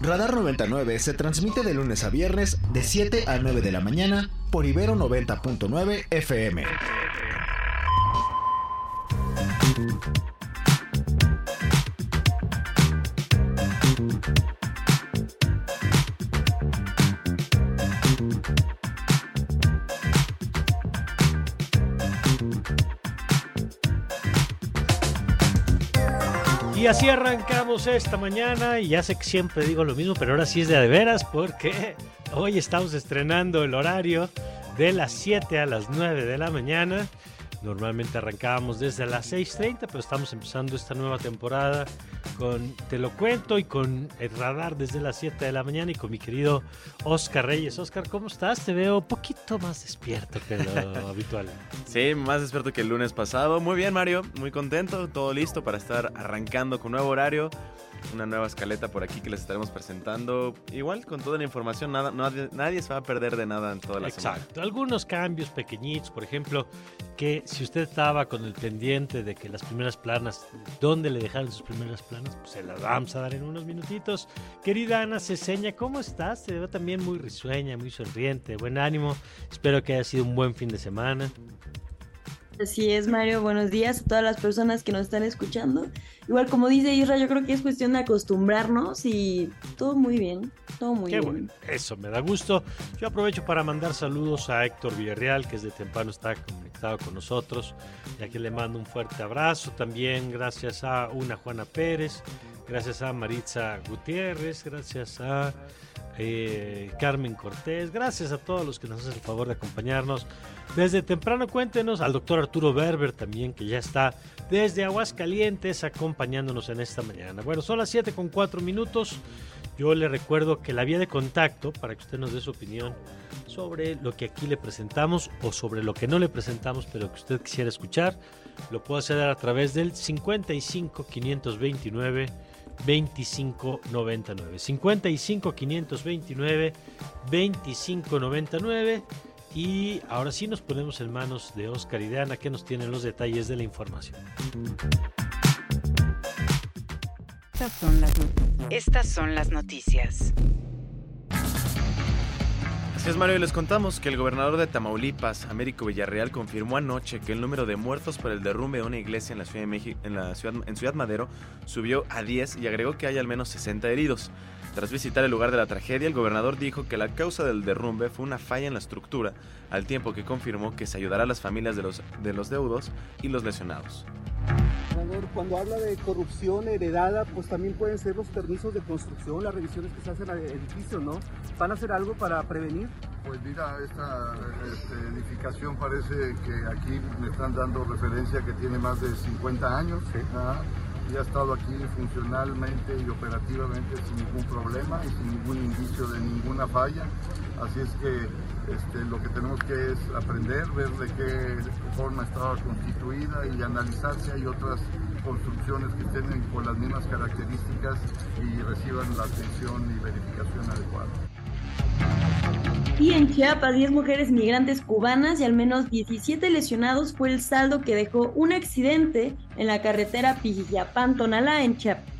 Radar 99 se transmite de lunes a viernes de 7 a 9 de la mañana por Ibero 90.9 FM. Y así arrancamos esta mañana y ya sé que siempre digo lo mismo, pero ahora sí es de, de veras porque hoy estamos estrenando el horario de las 7 a las 9 de la mañana Normalmente arrancábamos desde las 6.30, pero estamos empezando esta nueva temporada con Te lo cuento y con el radar desde las 7 de la mañana y con mi querido Oscar Reyes. Oscar, ¿cómo estás? Te veo un poquito más despierto que lo habitual. Sí, más despierto que el lunes pasado. Muy bien, Mario. Muy contento. Todo listo para estar arrancando con nuevo horario una nueva escaleta por aquí que les estaremos presentando. Igual con toda la información, nada, nadie, se va a perder de nada en toda la Exacto. Algunos cambios pequeñitos, por ejemplo, que si usted estaba con el pendiente de que las primeras planas, ¿dónde le dejaron sus primeras planas? Pues se las vamos a dar en unos minutitos. Querida Ana Ceseña, ¿cómo estás? Te veo también muy risueña, muy sonriente, buen ánimo. Espero que haya sido un buen fin de semana. Así es, Mario. Buenos días a todas las personas que nos están escuchando. Igual, como dice Isra, yo creo que es cuestión de acostumbrarnos y todo muy bien. Todo muy Qué bien. Bueno. Eso me da gusto. Yo aprovecho para mandar saludos a Héctor Villarreal, que desde temprano está conectado con nosotros. Y aquí le mando un fuerte abrazo. También gracias a una Juana Pérez, gracias a Maritza Gutiérrez, gracias a eh, Carmen Cortés, gracias a todos los que nos hacen el favor de acompañarnos. Desde temprano cuéntenos al doctor Arturo Berber también, que ya está desde Aguascalientes acompañándonos en esta mañana. Bueno, son las 7 con 4 minutos. Yo le recuerdo que la vía de contacto, para que usted nos dé su opinión sobre lo que aquí le presentamos o sobre lo que no le presentamos, pero que usted quisiera escuchar, lo puede hacer a través del 55 529 2599. 55 529 2599. Y ahora sí nos ponemos en manos de Oscar y de Ana que nos tienen los detalles de la información. Estas son las noticias. Así es, Mario, les contamos que el gobernador de Tamaulipas, Américo Villarreal, confirmó anoche que el número de muertos por el derrumbe de una iglesia en la Ciudad de México, en la ciudad, en Ciudad Madero, subió a 10 y agregó que hay al menos 60 heridos. Tras visitar el lugar de la tragedia, el gobernador dijo que la causa del derrumbe fue una falla en la estructura, al tiempo que confirmó que se ayudará a las familias de los, de los deudos y los lesionados. Cuando habla de corrupción heredada, pues también pueden ser los permisos de construcción, las revisiones que se hacen al edificio, ¿no? ¿Van a hacer algo para prevenir? Pues mira, esta este, edificación parece que aquí me están dando referencia que tiene más de 50 años. ¿sí? y ha estado aquí funcionalmente y operativamente sin ningún problema y sin ningún indicio de ninguna falla. Así es que este, lo que tenemos que es aprender, ver de qué forma estaba constituida y analizar si hay otras construcciones que estén con las mismas características y reciban la atención y verificación adecuada. Y en Chiapas, 10 mujeres migrantes cubanas y al menos 17 lesionados fue el saldo que dejó un accidente en la carretera Pijillapán-Tonalá en Chiapas.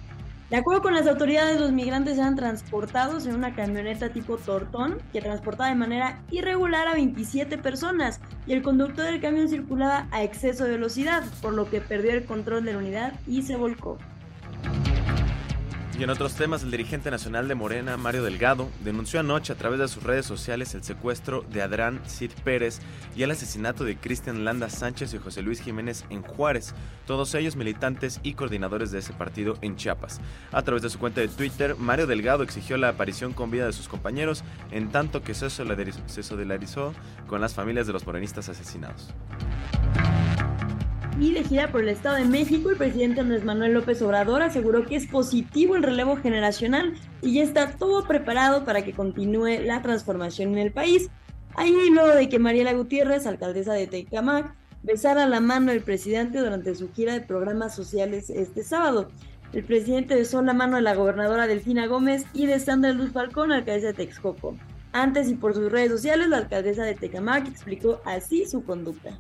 De acuerdo con las autoridades, los migrantes eran transportados en una camioneta tipo Tortón que transportaba de manera irregular a 27 personas y el conductor del camión circulaba a exceso de velocidad, por lo que perdió el control de la unidad y se volcó. Y en otros temas, el dirigente nacional de Morena, Mario Delgado, denunció anoche a través de sus redes sociales el secuestro de Adrán Cid Pérez y el asesinato de Cristian Landa Sánchez y José Luis Jiménez en Juárez, todos ellos militantes y coordinadores de ese partido en Chiapas. A través de su cuenta de Twitter, Mario Delgado exigió la aparición con vida de sus compañeros, en tanto que se solidarizó con las familias de los morenistas asesinados y por el Estado de México, el presidente Andrés Manuel López Obrador aseguró que es positivo el relevo generacional y ya está todo preparado para que continúe la transformación en el país. Ahí luego de que Mariela Gutiérrez, alcaldesa de Tecamac, besara la mano del presidente durante su gira de programas sociales este sábado. El presidente besó la mano de la gobernadora Delfina Gómez y de Sandra Luz Falcón, alcaldesa de Texcoco. Antes y por sus redes sociales, la alcaldesa de Tecamac explicó así su conducta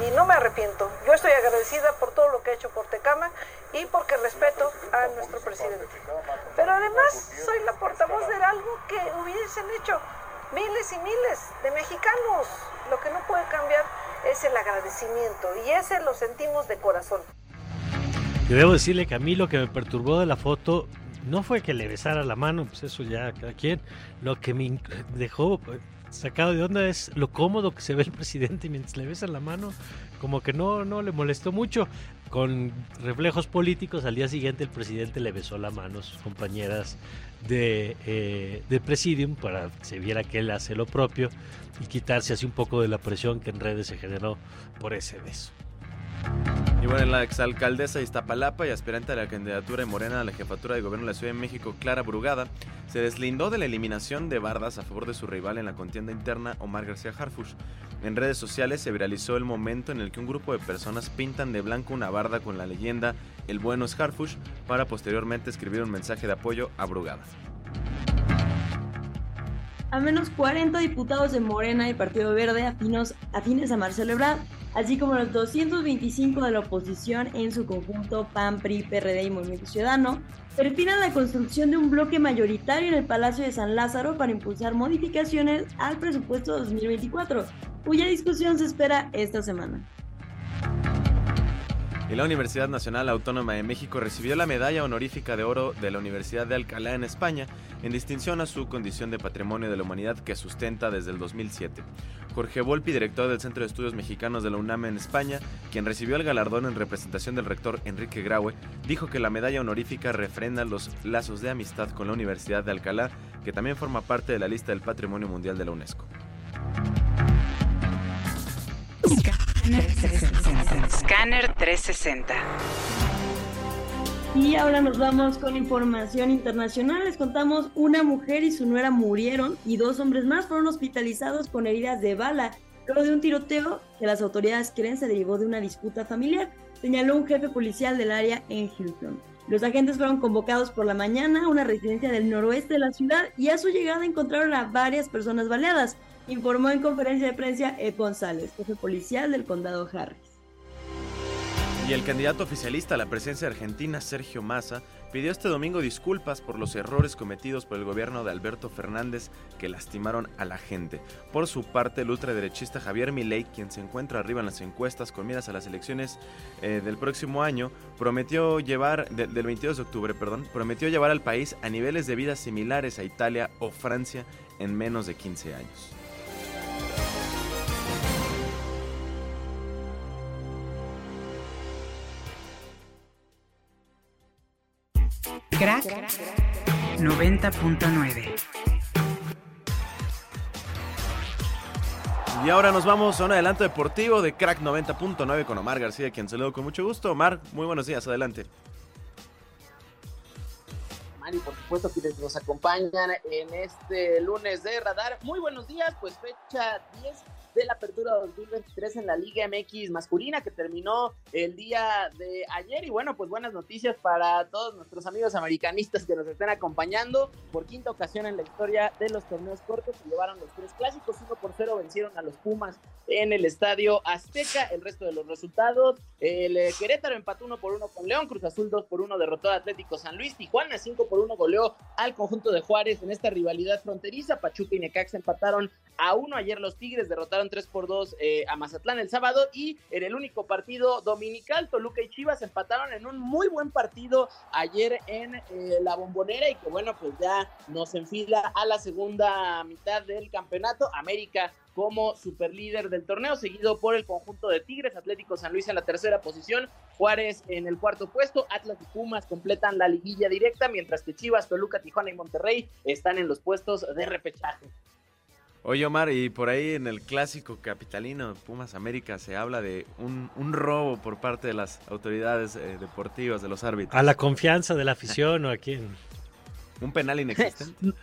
y no me arrepiento. Yo estoy agradecida por todo lo que ha hecho por Tecama y porque respeto a nuestro presidente. Pero además soy la portavoz de algo que hubiesen hecho miles y miles de mexicanos. Lo que no puede cambiar es el agradecimiento y ese lo sentimos de corazón. Yo debo decirle que a mí lo que me perturbó de la foto no fue que le besara la mano, pues eso ya cada quien. Lo que me dejó sacado de onda es lo cómodo que se ve el presidente mientras le besan la mano. Como que no, no le molestó mucho. Con reflejos políticos, al día siguiente el presidente le besó la mano a sus compañeras de, eh, de Presidium para que se viera que él hace lo propio y quitarse así un poco de la presión que en redes se generó por ese beso. Y bueno, la exalcaldesa de Iztapalapa y aspirante a la candidatura de Morena a la jefatura de gobierno de la Ciudad de México, Clara Brugada, se deslindó de la eliminación de bardas a favor de su rival en la contienda interna, Omar García Harfush. En redes sociales se viralizó el momento en el que un grupo de personas pintan de blanco una barda con la leyenda El bueno es Harfush para posteriormente escribir un mensaje de apoyo a Brugada. A menos 40 diputados de Morena y Partido Verde afinos, afines a Marcelo Ebrard así como los 225 de la oposición en su conjunto PAN, PRI, PRD y Movimiento Ciudadano, perfilan la construcción de un bloque mayoritario en el Palacio de San Lázaro para impulsar modificaciones al presupuesto 2024, cuya discusión se espera esta semana. La Universidad Nacional Autónoma de México recibió la medalla honorífica de oro de la Universidad de Alcalá en España en distinción a su condición de patrimonio de la humanidad que sustenta desde el 2007. Jorge Volpi, director del Centro de Estudios Mexicanos de la UNAM en España, quien recibió el galardón en representación del rector Enrique Graue, dijo que la medalla honorífica refrenda los lazos de amistad con la Universidad de Alcalá, que también forma parte de la lista del Patrimonio Mundial de la UNESCO. Scanner 360. Y ahora nos vamos con información internacional. Les contamos, una mujer y su nuera murieron y dos hombres más fueron hospitalizados con heridas de bala, luego de un tiroteo que las autoridades creen se derivó de una disputa familiar, señaló un jefe policial del área en Houston. Los agentes fueron convocados por la mañana a una residencia del noroeste de la ciudad y a su llegada encontraron a varias personas baleadas, informó en conferencia de prensa Ed González, jefe policial del condado Harris. Y el candidato oficialista a la presidencia argentina, Sergio Massa, pidió este domingo disculpas por los errores cometidos por el gobierno de Alberto Fernández que lastimaron a la gente. Por su parte, el ultraderechista Javier Milei, quien se encuentra arriba en las encuestas con miras a las elecciones eh, del próximo año, prometió llevar, del 22 de octubre, perdón, prometió llevar al país a niveles de vida similares a Italia o Francia en menos de 15 años. Crack 90.9. Y ahora nos vamos a un adelanto deportivo de Crack 90.9 con Omar García, quien saludo con mucho gusto. Omar, muy buenos días, adelante. Y por supuesto quienes nos acompañan en este lunes de radar. Muy buenos días, pues fecha 10 de la apertura 2023 en la Liga MX masculina que terminó el día de ayer. Y bueno, pues buenas noticias para todos nuestros amigos americanistas que nos estén acompañando. Por quinta ocasión en la historia de los torneos cortos se llevaron los tres clásicos. 1 por 0 vencieron a los Pumas en el Estadio Azteca. El resto de los resultados, el Querétaro empató 1 por 1 con León, Cruz Azul 2 por 1 derrotó a Atlético San Luis, Tijuana 5 por 1 goleó al conjunto de Juárez en esta rivalidad fronteriza. Pachuca y Necaxa empataron a 1. Ayer los Tigres derrotaron 3 por 2 eh, a Mazatlán el sábado y en el único partido dominical, Toluca y Chivas empataron en un muy buen partido ayer en eh, la bombonera y que bueno, pues ya nos enfila a la segunda mitad del campeonato. América como superlíder del torneo, seguido por el conjunto de Tigres, Atlético San Luis en la tercera posición, Juárez en el cuarto puesto, Atlas y Pumas completan la liguilla directa, mientras que Chivas, Toluca, Tijuana y Monterrey están en los puestos de repechaje. Oye Omar, y por ahí en el clásico capitalino Pumas América se habla de un, robo por parte de las autoridades eh, deportivas, de los árbitros. ¿A la confianza de la afición o a quién? ¿Un penal inexistente?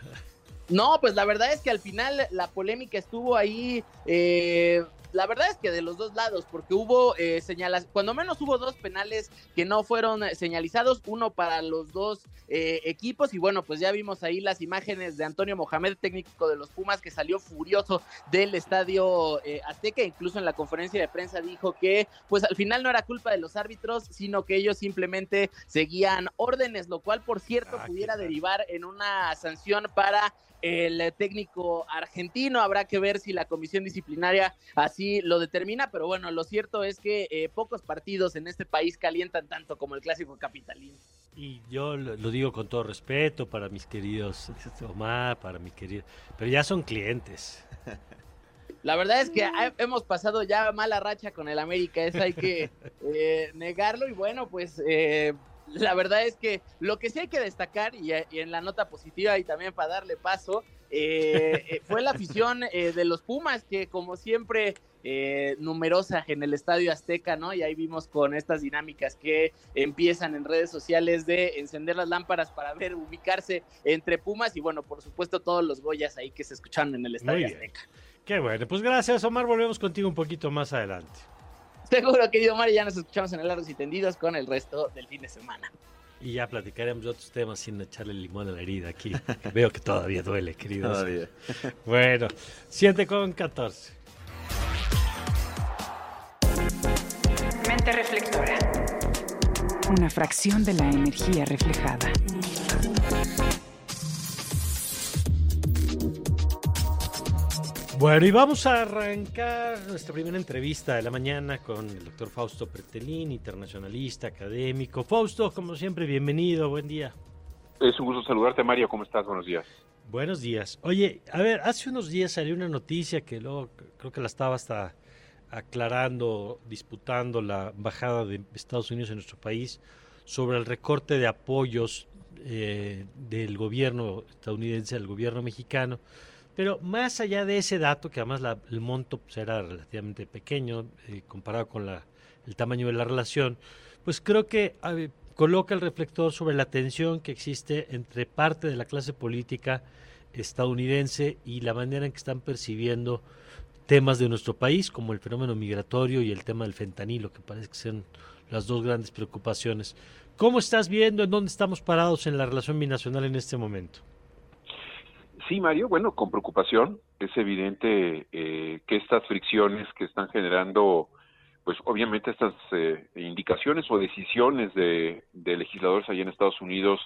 No, pues la verdad es que al final la polémica estuvo ahí eh, la verdad es que de los dos lados, porque hubo eh, señalas, cuando menos hubo dos penales que no fueron señalizados, uno para los dos eh, equipos, y bueno, pues ya vimos ahí las imágenes de Antonio Mohamed, técnico de los Pumas, que salió furioso del estadio eh, Azteca, incluso en la conferencia de prensa dijo que pues al final no era culpa de los árbitros, sino que ellos simplemente seguían órdenes, lo cual por cierto Ah, pudiera derivar en una sanción para el técnico argentino. Habrá que ver si la comisión disciplinaria así lo determina, pero bueno, lo cierto es que eh, pocos partidos en este país calientan tanto como el clásico capitalino. Y yo lo, lo digo con todo respeto para mis queridos este, Omar, para mi querido, pero ya son clientes. La verdad es que hemos pasado ya mala racha con el América, eso hay que eh, negarlo y bueno, pues eh, la verdad es que lo que sí hay que destacar y, y en la nota positiva y también para darle paso eh, eh, fue la afición eh, de los Pumas que como siempre eh, numerosa en el Estadio Azteca, ¿no? Y ahí vimos con estas dinámicas que empiezan en redes sociales de encender las lámparas para ver ubicarse entre Pumas y bueno, por supuesto todos los Goyas ahí que se escuchan en el Estadio. Azteca. Qué bueno, pues gracias Omar, volvemos contigo un poquito más adelante. Seguro, querido Mario, ya nos escuchamos en el Largos y Tendidos con el resto del fin de semana. Y ya platicaremos de otros temas sin echarle limón a la herida aquí. Veo que todavía duele, queridos. Todavía. Bueno, 7 con 14. Mente reflectora. Una fracción de la energía reflejada. Bueno, y vamos a arrancar nuestra primera entrevista de la mañana con el doctor Fausto Pretelín, internacionalista, académico. Fausto, como siempre, bienvenido, buen día. Es un gusto saludarte, Mario. ¿Cómo estás? Buenos días. Buenos días. Oye, a ver, hace unos días salió una noticia que luego creo que la estaba hasta aclarando, disputando la embajada de Estados Unidos en nuestro país sobre el recorte de apoyos eh, del gobierno estadounidense al gobierno mexicano. Pero más allá de ese dato, que además la- el monto pues, era relativamente pequeño eh, comparado con la, el tamaño de la relación, pues creo que coloca el reflector sobre la tensión que existe entre parte de la clase política estadounidense y la manera en que están percibiendo temas de nuestro país, como el fenómeno migratorio y el tema del fentanilo, que parece que son las dos grandes preocupaciones. ¿Cómo estás viendo en dónde estamos parados en la relación binacional en este momento? Sí, Mario. Bueno, con preocupación. Es evidente eh, que estas fricciones que están generando, pues obviamente estas eh, indicaciones o decisiones de, legisladores allá en Estados Unidos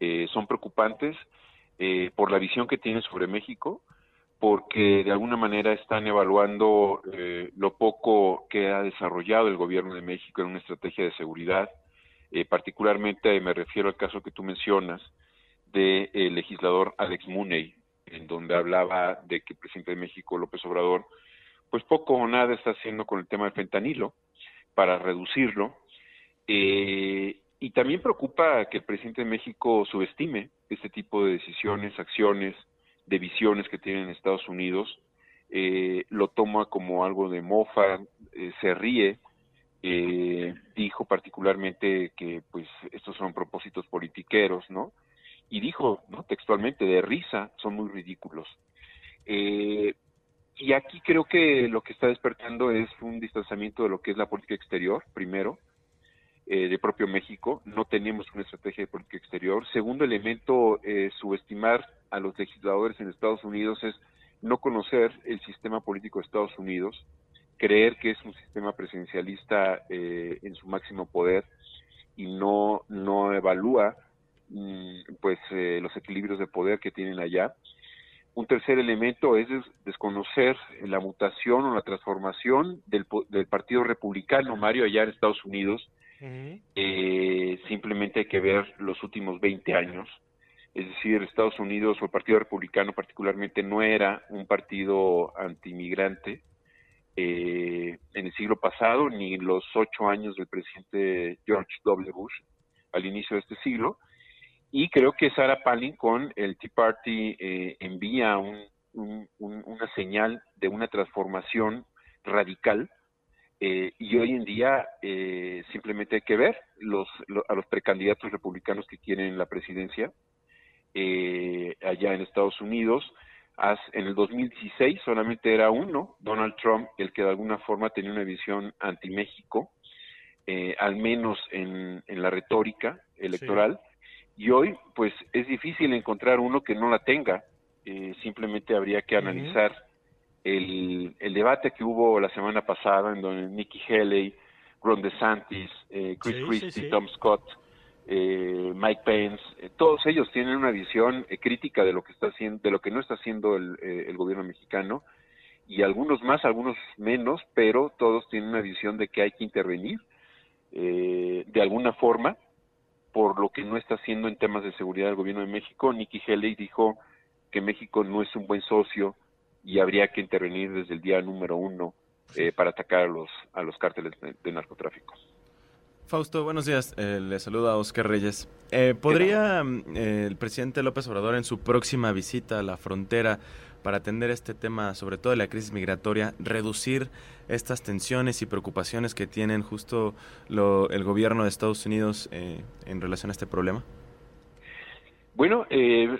eh, son preocupantes eh, por la visión que tienen sobre México, porque de alguna manera están evaluando eh, lo poco que ha desarrollado el gobierno de México en una estrategia de seguridad. Eh, particularmente me refiero al caso que tú mencionas del legislador Alex Muney, en donde hablaba de que el presidente de México, López Obrador, pues poco o nada está haciendo con el tema del fentanilo para reducirlo. Eh, y también preocupa que el presidente de México subestime este tipo de decisiones, acciones, de visiones que tienen en Estados Unidos. Eh, lo toma como algo de mofa, eh, se ríe, eh, dijo particularmente que pues estos son propósitos politiqueros, ¿no? Y dijo, ¿no? Textualmente, de risa, son muy ridículos. Eh, y aquí creo que lo que está despertando es un distanciamiento de lo que es la política exterior, primero, eh, de propio México. No tenemos una estrategia de política exterior. Segundo elemento, eh, subestimar a los legisladores en Estados Unidos es no conocer el sistema político de Estados Unidos, creer que es un sistema presidencialista eh, en su máximo poder y no, no evalúa pues eh, los equilibrios de poder que tienen allá. Un tercer elemento es des- desconocer la mutación o la transformación del, del Partido Republicano, Mario, allá en Estados Unidos. Eh, simplemente hay que ver los últimos 20 años. Es decir, Estados Unidos o el Partido Republicano particularmente no era un partido antimigrante eh, en el siglo pasado, ni en los ocho años del presidente George W. Bush al inicio de este siglo. Y creo que Sarah Palin con el Tea Party eh, envía un- un- un- una señal de una transformación radical eh, y hoy en día eh, simplemente hay que ver los, lo- a los precandidatos republicanos que quieren la presidencia eh, allá en Estados Unidos. En el 2016 solamente era uno, Donald Trump, el que de alguna forma tenía una visión anti-México, eh, al menos en, la retórica electoral. Y hoy, pues, es difícil encontrar uno que no la tenga. Eh, simplemente habría que analizar el, el, debate que hubo la semana pasada en donde Nikki Haley, Ron DeSantis, eh, Chris Christie, Tom Scott, eh, Mike Pence, eh, todos ellos tienen una visión crítica de lo que está haciendo, de lo que no está haciendo el, el, gobierno mexicano y algunos más, algunos menos, pero todos tienen una visión de que hay que intervenir de alguna forma por lo que no está haciendo en temas de seguridad el gobierno de México. Nikki Haley dijo que México no es un buen socio y habría que intervenir desde el día número uno eh, para atacar a los, a los cárteles de, narcotráfico. Fausto, buenos días. Eh, le saluda Oscar Reyes. Eh, ¿Podría el presidente López Obrador en su próxima visita a la frontera para atender este tema, sobre todo de la crisis migratoria, reducir estas tensiones y preocupaciones que tienen justo el gobierno de Estados Unidos en relación a este problema? Bueno, eh,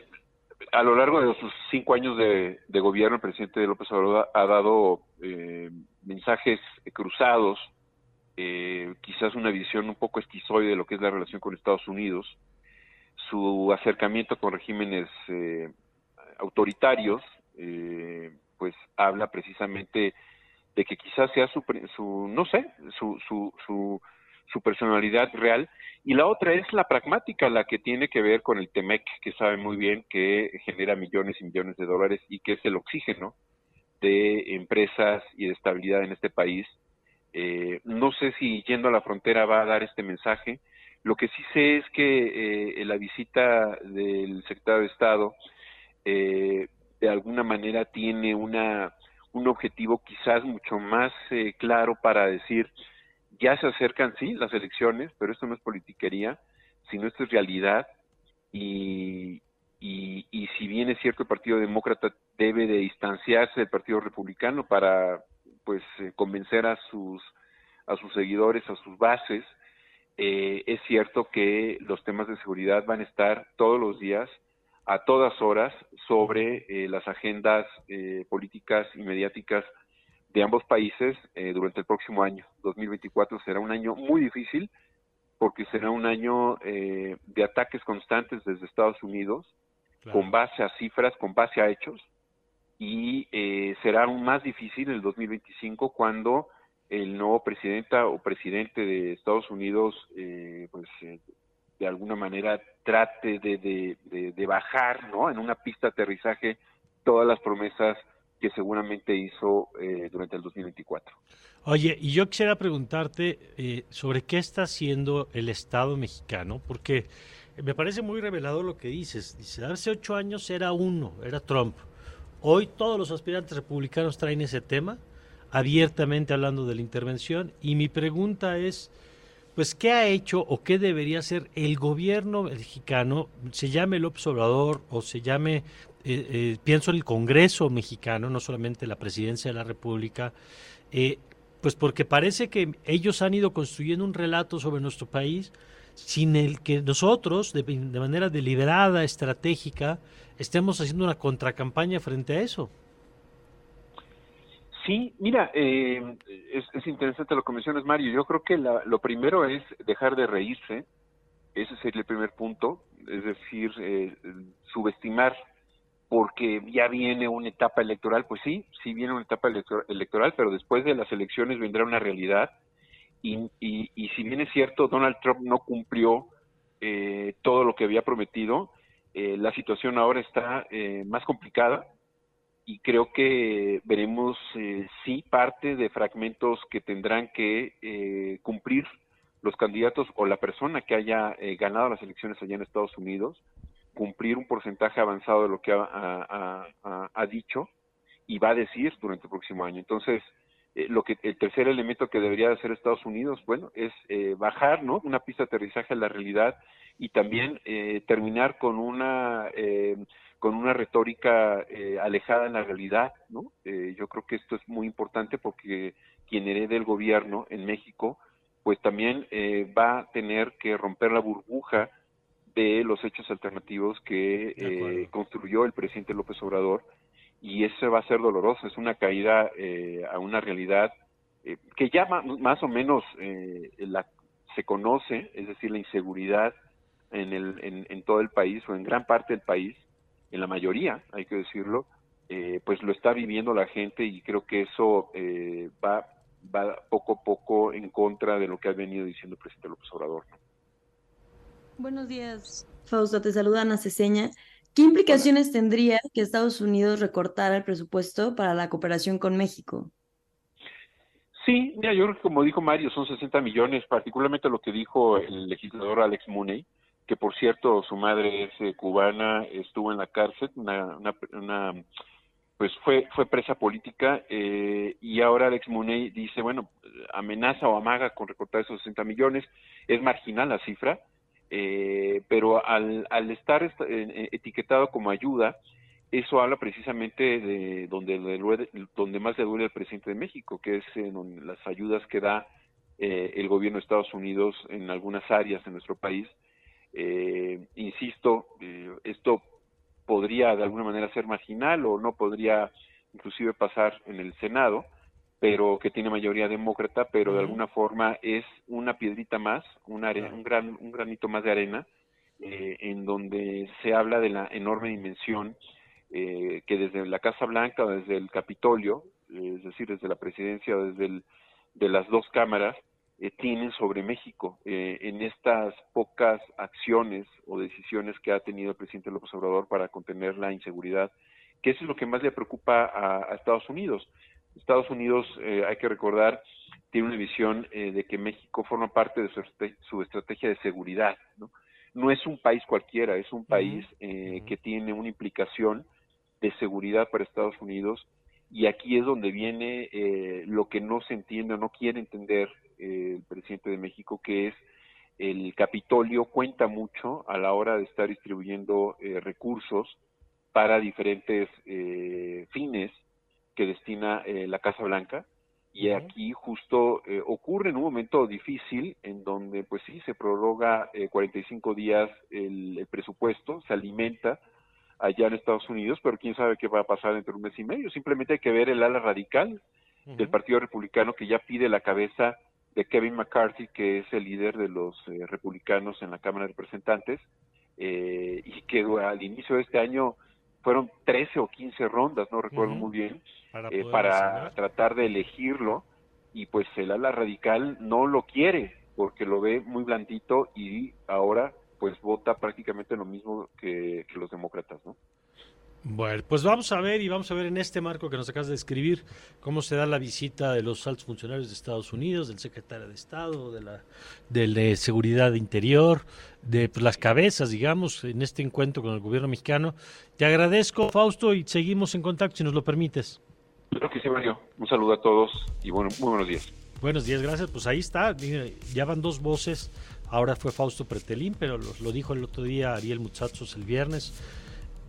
a lo largo de sus cinco años de, gobierno, el presidente López Obrador ha dado eh, mensajes cruzados, eh, quizás una visión un poco esquizoide de lo que es la relación con Estados Unidos, su acercamiento con regímenes eh, pues habla precisamente de que quizás sea su, su no sé, su, su, su su personalidad real, y la otra es la pragmática, la que tiene que ver con el TEMEC, que sabe muy bien que genera millones y millones de dólares y que es el oxígeno de empresas y de estabilidad en este país. Eh, no sé si yendo a la frontera va a dar este mensaje. Lo que sí sé es que eh, la visita del secretario de Estado eh, de alguna manera tiene una un objetivo quizás mucho más claro para decir ya se acercan, sí, las elecciones, pero esto no es politiquería, sino esto es realidad. Y, y, si bien es cierto el Partido Demócrata debe de distanciarse del Partido Republicano para pues eh, convencer a sus a sus seguidores, a sus bases, eh, es cierto que los temas de seguridad van a estar todos los días, a todas horas, sobre eh, las agendas políticas y mediáticas de ambos países eh, durante el próximo año. 2024 será un año muy difícil porque será un año eh, de ataques constantes desde Estados Unidos, con base a cifras, con base a hechos, y eh, será aún más difícil el 2025 cuando el nuevo presidenta o presidente de Estados Unidos, pues de alguna manera trate de, de, de, bajar, ¿no? En una pista de aterrizaje todas las promesas que seguramente hizo eh, durante el 2024. Oye, y yo quisiera preguntarte eh, sobre qué está haciendo el Estado mexicano, porque me parece muy revelador lo que dices. Dice, hace ocho años era uno, era Trump. Hoy todos los aspirantes republicanos traen ese tema, abiertamente hablando de la intervención, y mi pregunta es, pues, ¿qué ha hecho o qué debería hacer el gobierno mexicano, se llame el Obrador o se llame eh, eh, pienso en el Congreso mexicano, no solamente la presidencia de la República, eh, pues porque parece que ellos han ido construyendo un relato sobre nuestro país sin el que nosotros, de, manera deliberada, estratégica, estemos haciendo una contracampaña frente a eso. Sí, mira, es, interesante lo que mencionas, Mario. Yo creo que lo primero es dejar de reírse. Ese sería el primer punto. Es decir, subestimar porque ya viene una etapa electoral, pues sí, sí viene una etapa electoral, pero después de las elecciones vendrá una realidad y, y, si bien es cierto, Donald Trump no cumplió eh, todo lo que había prometido, eh, la situación ahora está eh, más complicada y creo que veremos sí parte de fragmentos que tendrán que cumplir los candidatos o la persona que haya ganado las elecciones allá en Estados Unidos cumplir un porcentaje avanzado de lo que ha, dicho y va a decir durante el próximo año. Entonces, eh, lo que el tercer elemento que debería hacer Estados Unidos, bueno, es eh, bajar, ¿no? Una pista de aterrizaje a la realidad y también eh, terminar con una con una retórica alejada en la realidad, ¿no? yo creo que esto es muy importante porque quien herede el gobierno en México, pues también va a tener que romper la burbuja de los hechos alternativos que eh, construyó el presidente López Obrador y eso va a ser doloroso, es una caída eh, a una realidad eh, que ya más o menos eh, la, se conoce, es decir, la inseguridad en, el, en, en, todo el país o en gran parte del país, en la mayoría, hay que decirlo, pues lo está viviendo la gente y creo que eso va, va poco a poco en contra de lo que ha venido diciendo el presidente López Obrador. Buenos días, Fausto, te saluda Ana Ceseña. ¿Qué implicaciones tendría que Estados Unidos recortara el presupuesto para la cooperación con México? Sí, mira, yo creo que como dijo Mario, son 60 millones, particularmente lo que dijo el legislador Alex Mooney, que por cierto su madre es eh, cubana, estuvo en la cárcel, una, una, pues fue fue presa política eh, y ahora Alex Mooney dice, bueno, amenaza o amaga con recortar esos 60 millones, es marginal la cifra, eh, pero al, al estar eh, etiquetado como ayuda, eso habla precisamente de donde, donde más le duele al presidente de México, que es en las ayudas que da eh, el gobierno de Estados Unidos en algunas áreas de nuestro país. Eh, insisto, eh, esto podría de alguna manera ser marginal o no podría inclusive pasar en el Senado, pero que tiene mayoría demócrata, pero de alguna forma es una piedrita más, un, un, gran, un granito más de arena, eh, en donde se habla de la enorme dimensión eh, que desde la Casa Blanca desde el Capitolio, eh, es decir, desde la presidencia o desde el, de las dos cámaras, tienen sobre México en estas pocas acciones o decisiones que ha tenido el presidente López Obrador para contener la inseguridad, que eso es lo que más le preocupa a Estados Unidos. Estados Unidos, eh, hay que recordar, tiene una visión eh, de que México forma parte de su, estrategia de seguridad. ¿no? no es un país cualquiera, es un país eh, que tiene una implicación de seguridad para Estados Unidos y aquí es donde viene lo que no se entiende o no quiere entender el presidente de México, que es el Capitolio cuenta mucho a la hora de estar distribuyendo recursos para diferentes fines que destina eh, la Casa Blanca. Y aquí justo eh, ocurre en un momento difícil en donde pues sí se prorroga 45 eh, días el, presupuesto, se alimenta allá en Estados Unidos, pero quién sabe qué va a pasar dentro de un mes y medio. Simplemente hay que ver el ala radical del Partido Republicano que ya pide la cabeza de Kevin McCarthy, que es el líder de los republicanos en la Cámara de Representantes, y que al inicio de este año fueron 13 o 15 rondas, no recuerdo muy bien, para, eh, tratar de elegirlo y pues el ala radical no lo quiere porque lo ve muy blandito y ahora pues vota prácticamente lo mismo que, que los demócratas, ¿no? Bueno, pues vamos a ver y vamos a ver en este marco que nos acabas de escribir cómo se da la visita de los altos funcionarios de Estados Unidos, del secretario de Estado, de la de Seguridad Interior, de pues, las cabezas, digamos, en este encuentro con el gobierno mexicano. Te agradezco, Fausto, y seguimos en contacto si nos lo permites. Creo que sí, Mario. Un saludo a todos y bueno, muy buenos días. Buenos días, gracias. Pues ahí está, ya van dos voces. Ahora fue Fausto Pretelín, pero lo, lo dijo el otro día Ariel Muchachos el viernes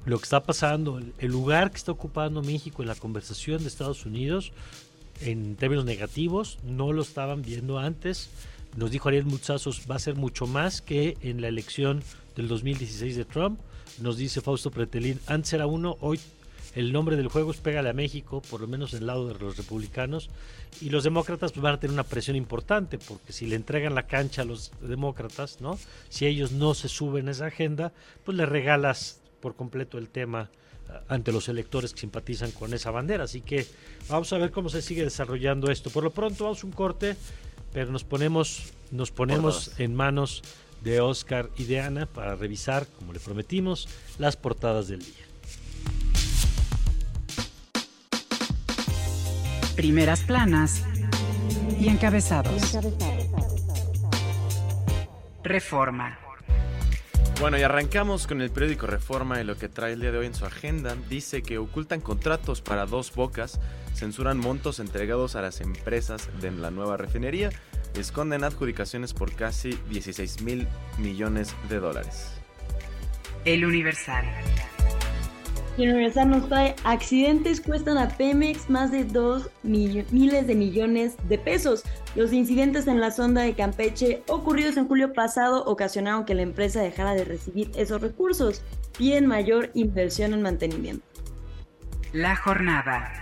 lo que está pasando, el lugar que está ocupando México en la conversación de Estados Unidos en términos negativos, no lo estaban viendo antes. Nos dijo Ariel Muchazos, va a ser mucho más que en la elección del 2016 de Trump. Nos dice Fausto Pretelín, antes era uno, hoy el nombre del juego es pégale a México, por lo menos en el lado de los republicanos, y los demócratas pues, van a tener una presión importante, porque si le entregan la cancha a los demócratas, ¿no? Si ellos no se suben a esa agenda, pues le regalas por completo el tema ah, ante los electores que simpatizan con esa bandera. Así que vamos a ver cómo se sigue desarrollando esto. Por lo pronto vamos a un corte, pero nos ponemos, nos ponemos en manos de Oscar y de Ana para revisar, como le prometimos, las portadas del día. Primeras planas y encabezados. Reforma. Bueno, y arrancamos con el periódico Reforma y lo que trae el día de hoy en su agenda. Dice que ocultan contratos para dos bocas, censuran montos entregados a las empresas de la nueva refinería, esconden adjudicaciones por casi 16 mil millones de dólares. El Universal. Universal nos trae accidentes cuestan a Pemex más de 2 miles de millones de pesos. Los incidentes en la sonda de Campeche ocurridos en julio pasado ocasionaron que la empresa dejara de recibir esos recursos. Piden mayor inversión en mantenimiento. La jornada.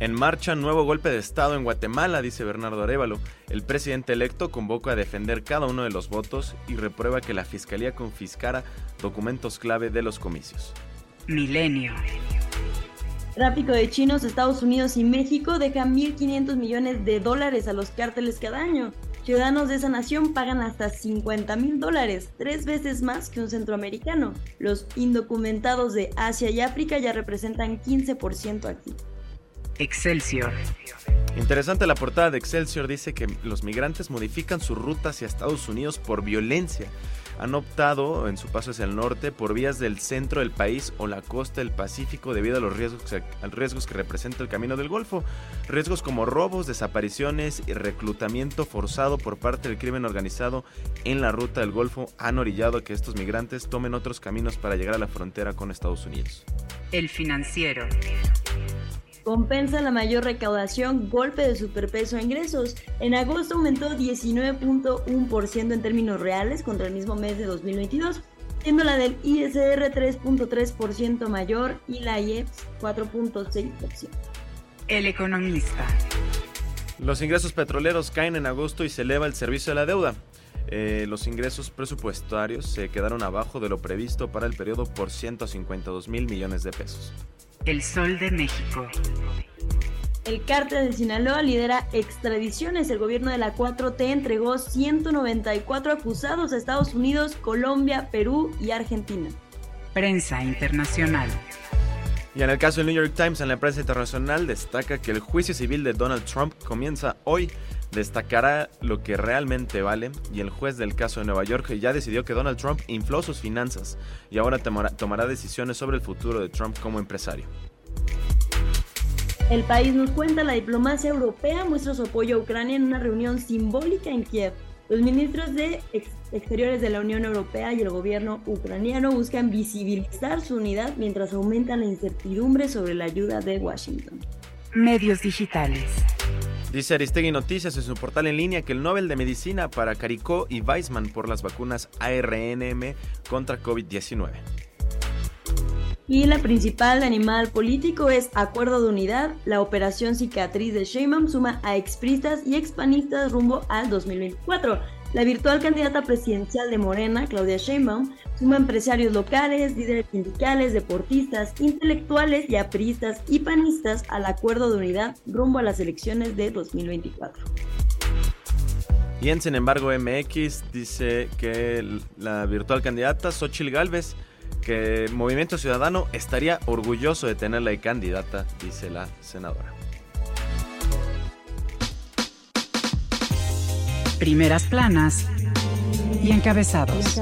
En marcha, nuevo golpe de Estado en Guatemala, dice Bernardo Arevalo. El presidente electo convoca a defender cada uno de los votos y reprueba que la Fiscalía confiscara documentos clave de los comicios. Milenio. Tráfico de chinos, Estados Unidos y México dejan 1.500 millones de dólares a los cárteles cada año. Ciudadanos de esa nación pagan hasta 50 mil dólares, tres veces más que un centroamericano. Los indocumentados de Asia y África ya representan 15% aquí. Excelsior. Interesante la portada de Excelsior, dice que los migrantes modifican su ruta hacia Estados Unidos por violencia han optado en su paso hacia el norte por vías del centro del país o la costa del Pacífico debido a los riesgos, que representa el camino del Golfo. Riesgos como robos, desapariciones y reclutamiento forzado por parte del crimen organizado en la ruta del Golfo han orillado a que estos migrantes tomen otros caminos para llegar a la frontera con Estados Unidos. El financiero compensa la mayor recaudación golpe de superpeso a ingresos. En agosto aumentó 19.1% en términos reales contra el mismo mes de 2022, siendo la del ISR 3.3% mayor y la IEPS 4.6%. El economista. Los ingresos petroleros caen en agosto y se eleva el servicio de la deuda. Eh, los ingresos presupuestarios se quedaron abajo de lo previsto para el periodo por 152 mil millones de pesos. El Sol de México. El cártel de Sinaloa lidera extradiciones. El gobierno de la 4T entregó 194 acusados a Estados Unidos, Colombia, Perú y Argentina. Prensa internacional. Y en el caso del New York Times, en la prensa internacional destaca que el juicio civil de Donald Trump comienza hoy destacará lo que realmente vale y el juez del caso de Nueva York ya decidió que Donald Trump infló sus finanzas y ahora tomará, decisiones sobre el futuro de Trump como empresario. El país nos cuenta la diplomacia europea muestra su apoyo a Ucrania en una reunión simbólica en Kiev. Los ministros de Exteriores de la Unión Europea y el gobierno ucraniano buscan visibilizar su unidad mientras aumentan la incertidumbre sobre la ayuda de Washington. Medios digitales. Dice Aristegui Noticias en su portal en línea que el Nobel de Medicina para Caricó y Weizmann por las vacunas ARNM contra COVID-19. Y la principal animal político es Acuerdo de Unidad. La operación cicatriz de Sheinbaum suma a expristas y expanistas rumbo al 2024. La virtual candidata presidencial de Morena, Claudia Sheinbaum, suma empresarios locales, líderes sindicales, deportistas, intelectuales y apristas y panistas al acuerdo de unidad rumbo a las elecciones de 2024. Bien, sin embargo, MX dice que la virtual candidata Xochil Gálvez, que Movimiento Ciudadano estaría orgulloso de tenerla de candidata, dice la senadora. Primeras planas y encabezados.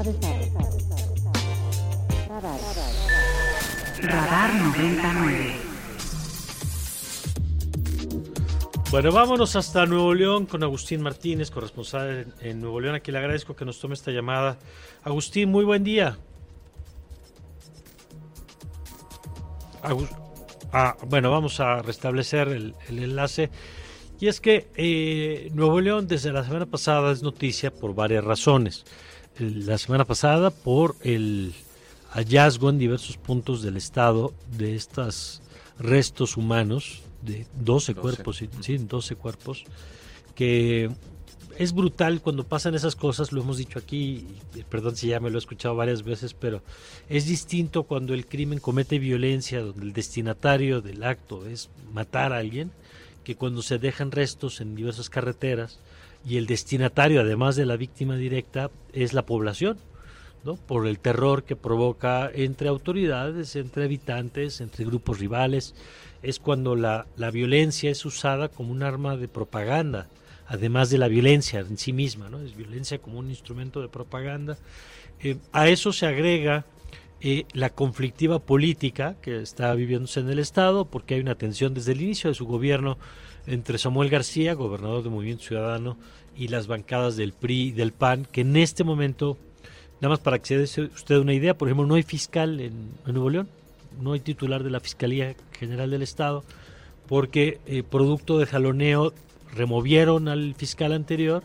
Radar 99. Bueno, vámonos hasta Nuevo León con Agustín Martínez, corresponsal en, Nuevo León. Aquí le agradezco que nos tome esta llamada. Agustín, muy buen día. ah, bueno, vamos a restablecer el enlace. Y es que eh, Nuevo León desde la semana pasada es noticia por varias razones. La semana pasada por el hallazgo en diversos puntos del estado de estos restos humanos, de 12, cuerpos, sí, 12 cuerpos, que es brutal cuando pasan esas cosas, lo hemos dicho aquí, perdón si ya me lo he escuchado varias veces, pero es distinto cuando el crimen comete violencia, donde el destinatario del acto es matar a alguien, que cuando se dejan restos en diversas carreteras y el destinatario, además de la víctima directa, es la población, ¿no? por el terror que provoca entre autoridades, entre habitantes, entre grupos rivales, es cuando la, la violencia es usada como un arma de propaganda, además de la violencia en sí misma, ¿no? es violencia como un instrumento de propaganda. Eh, a eso se agrega eh, la conflictiva política que está viviéndose en el Estado, porque hay una tensión desde el inicio de su gobierno entre Samuel García, gobernador del Movimiento Ciudadano, y las bancadas del PRI y del PAN, que en este momento, nada más para que se dé usted una idea, por ejemplo, no hay fiscal en, Nuevo León, no hay titular de la Fiscalía General del Estado, porque eh, producto de jaloneo removieron al fiscal anterior,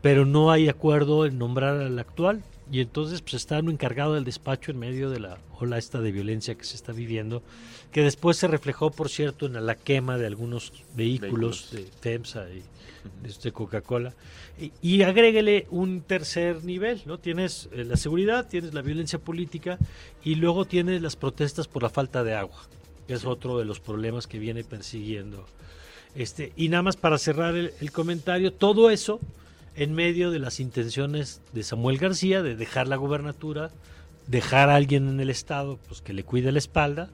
pero no hay acuerdo en nombrar al actual y entonces pues está uno encargado del despacho en medio de la ola esta de violencia que se está viviendo, que después se reflejó, por cierto, en la quema de algunos vehículos, de FEMSA y de Coca-Cola. Y, y, agréguele un tercer nivel, ¿no? Tienes eh, la seguridad, tienes la violencia política y luego tienes las protestas por la falta de agua, que es otro de los problemas que viene persiguiendo. Este, y nada más para cerrar el, el comentario, todo eso en medio de las intenciones de Samuel García de dejar la gubernatura, dejar a alguien en el Estado pues, que le cuide la espalda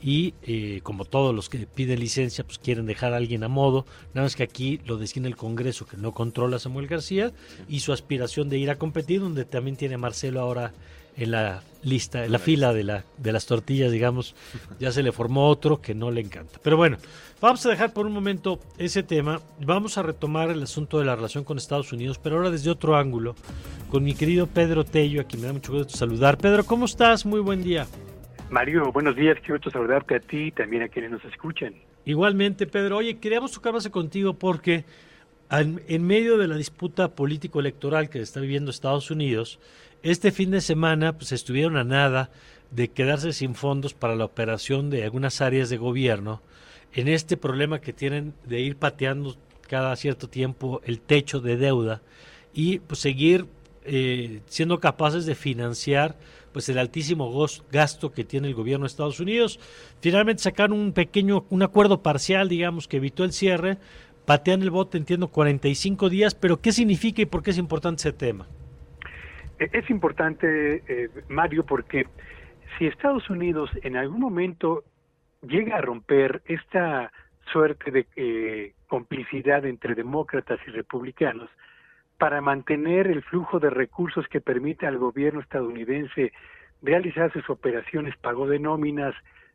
y eh, como todos los que piden licencia pues quieren dejar a alguien a modo, nada más que aquí lo decide el Congreso que no controla Samuel García y su aspiración de ir a competir donde también tiene Marcelo ahora en la lista, en la fila de, la, de las tortillas, digamos, ya se le formó otro que no le encanta. Pero bueno, vamos a dejar por un momento ese tema. Vamos a retomar el asunto de la relación con Estados Unidos, pero ahora desde otro ángulo, con mi querido Pedro Tello, a quien me da mucho gusto saludar. Pedro, ¿cómo estás? Muy buen día. Mario, buenos días, quiero saludarte a ti y también a quienes nos escuchan. Igualmente, Pedro. Oye, queríamos tocar base contigo porque en medio de la disputa político-electoral que está viviendo Estados Unidos, este fin de semana pues estuvieron a nada de quedarse sin fondos para la operación de algunas áreas de gobierno en este problema que tienen de ir pateando cada cierto tiempo el techo de deuda y pues seguir eh, siendo capaces de financiar pues el altísimo gasto que tiene el gobierno de Estados Unidos. Finalmente sacaron un pequeño, un acuerdo parcial, digamos, que evitó el cierre, patean el bote, entiendo, 45 días, pero ¿qué significa y por qué es importante ese tema? E-, es importante, eh, Mario, porque si Estados Unidos en algún momento llega a romper esta suerte de eh, complicidad entre demócratas y republicanos para mantener el flujo de recursos que permite al gobierno estadounidense realizar sus operaciones, pago de nóminas,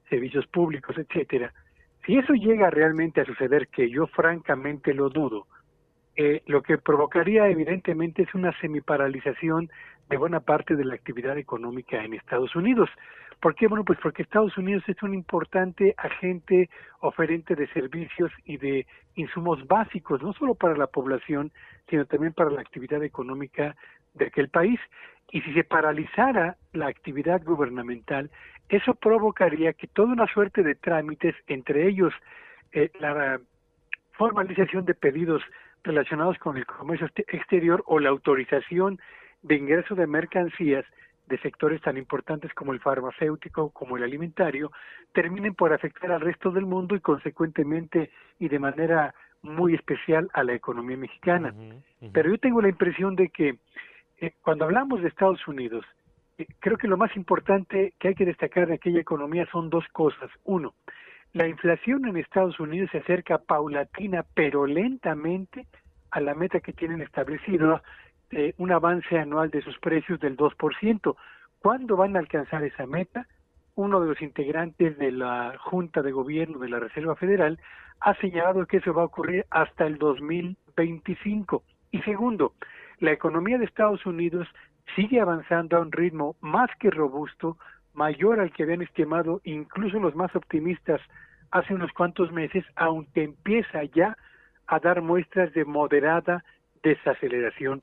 servicios públicos, etcétera. Si eso llega realmente a suceder, que yo francamente lo dudo, eh, lo que provocaría evidentemente es una semiparalización de buena parte de la actividad económica en Estados Unidos. ¿Por qué? Bueno, pues porque Estados Unidos es un importante agente oferente de servicios y de insumos básicos, no solo para la población, sino también para la actividad económica de aquel país. Y si se paralizara la actividad gubernamental, eso provocaría que toda una suerte de trámites, entre ellos eh, la formalización de pedidos relacionados con el comercio exterior o la autorización de ingreso de mercancías de sectores tan importantes como el farmacéutico, como el alimentario, terminen por afectar al resto del mundo y consecuentemente y de manera muy especial a la economía mexicana. Pero yo tengo la impresión de que eh, cuando hablamos de Estados Unidos, eh, creo que lo más importante que hay que destacar de aquella economía son dos cosas. Uno, la inflación en Estados Unidos se acerca paulatina pero lentamente a la meta que tienen establecido eh, un avance anual de sus precios del 2%. ¿Cuándo van a alcanzar esa meta? Uno de los integrantes de la Junta de Gobierno de la Reserva Federal ha señalado que eso va a ocurrir hasta el 2025. Y segundo, la economía de Estados Unidos sigue avanzando a un ritmo más que robusto, mayor al que habían estimado incluso los más optimistas hace unos cuantos meses, aunque empieza ya a dar muestras de moderada desaceleración.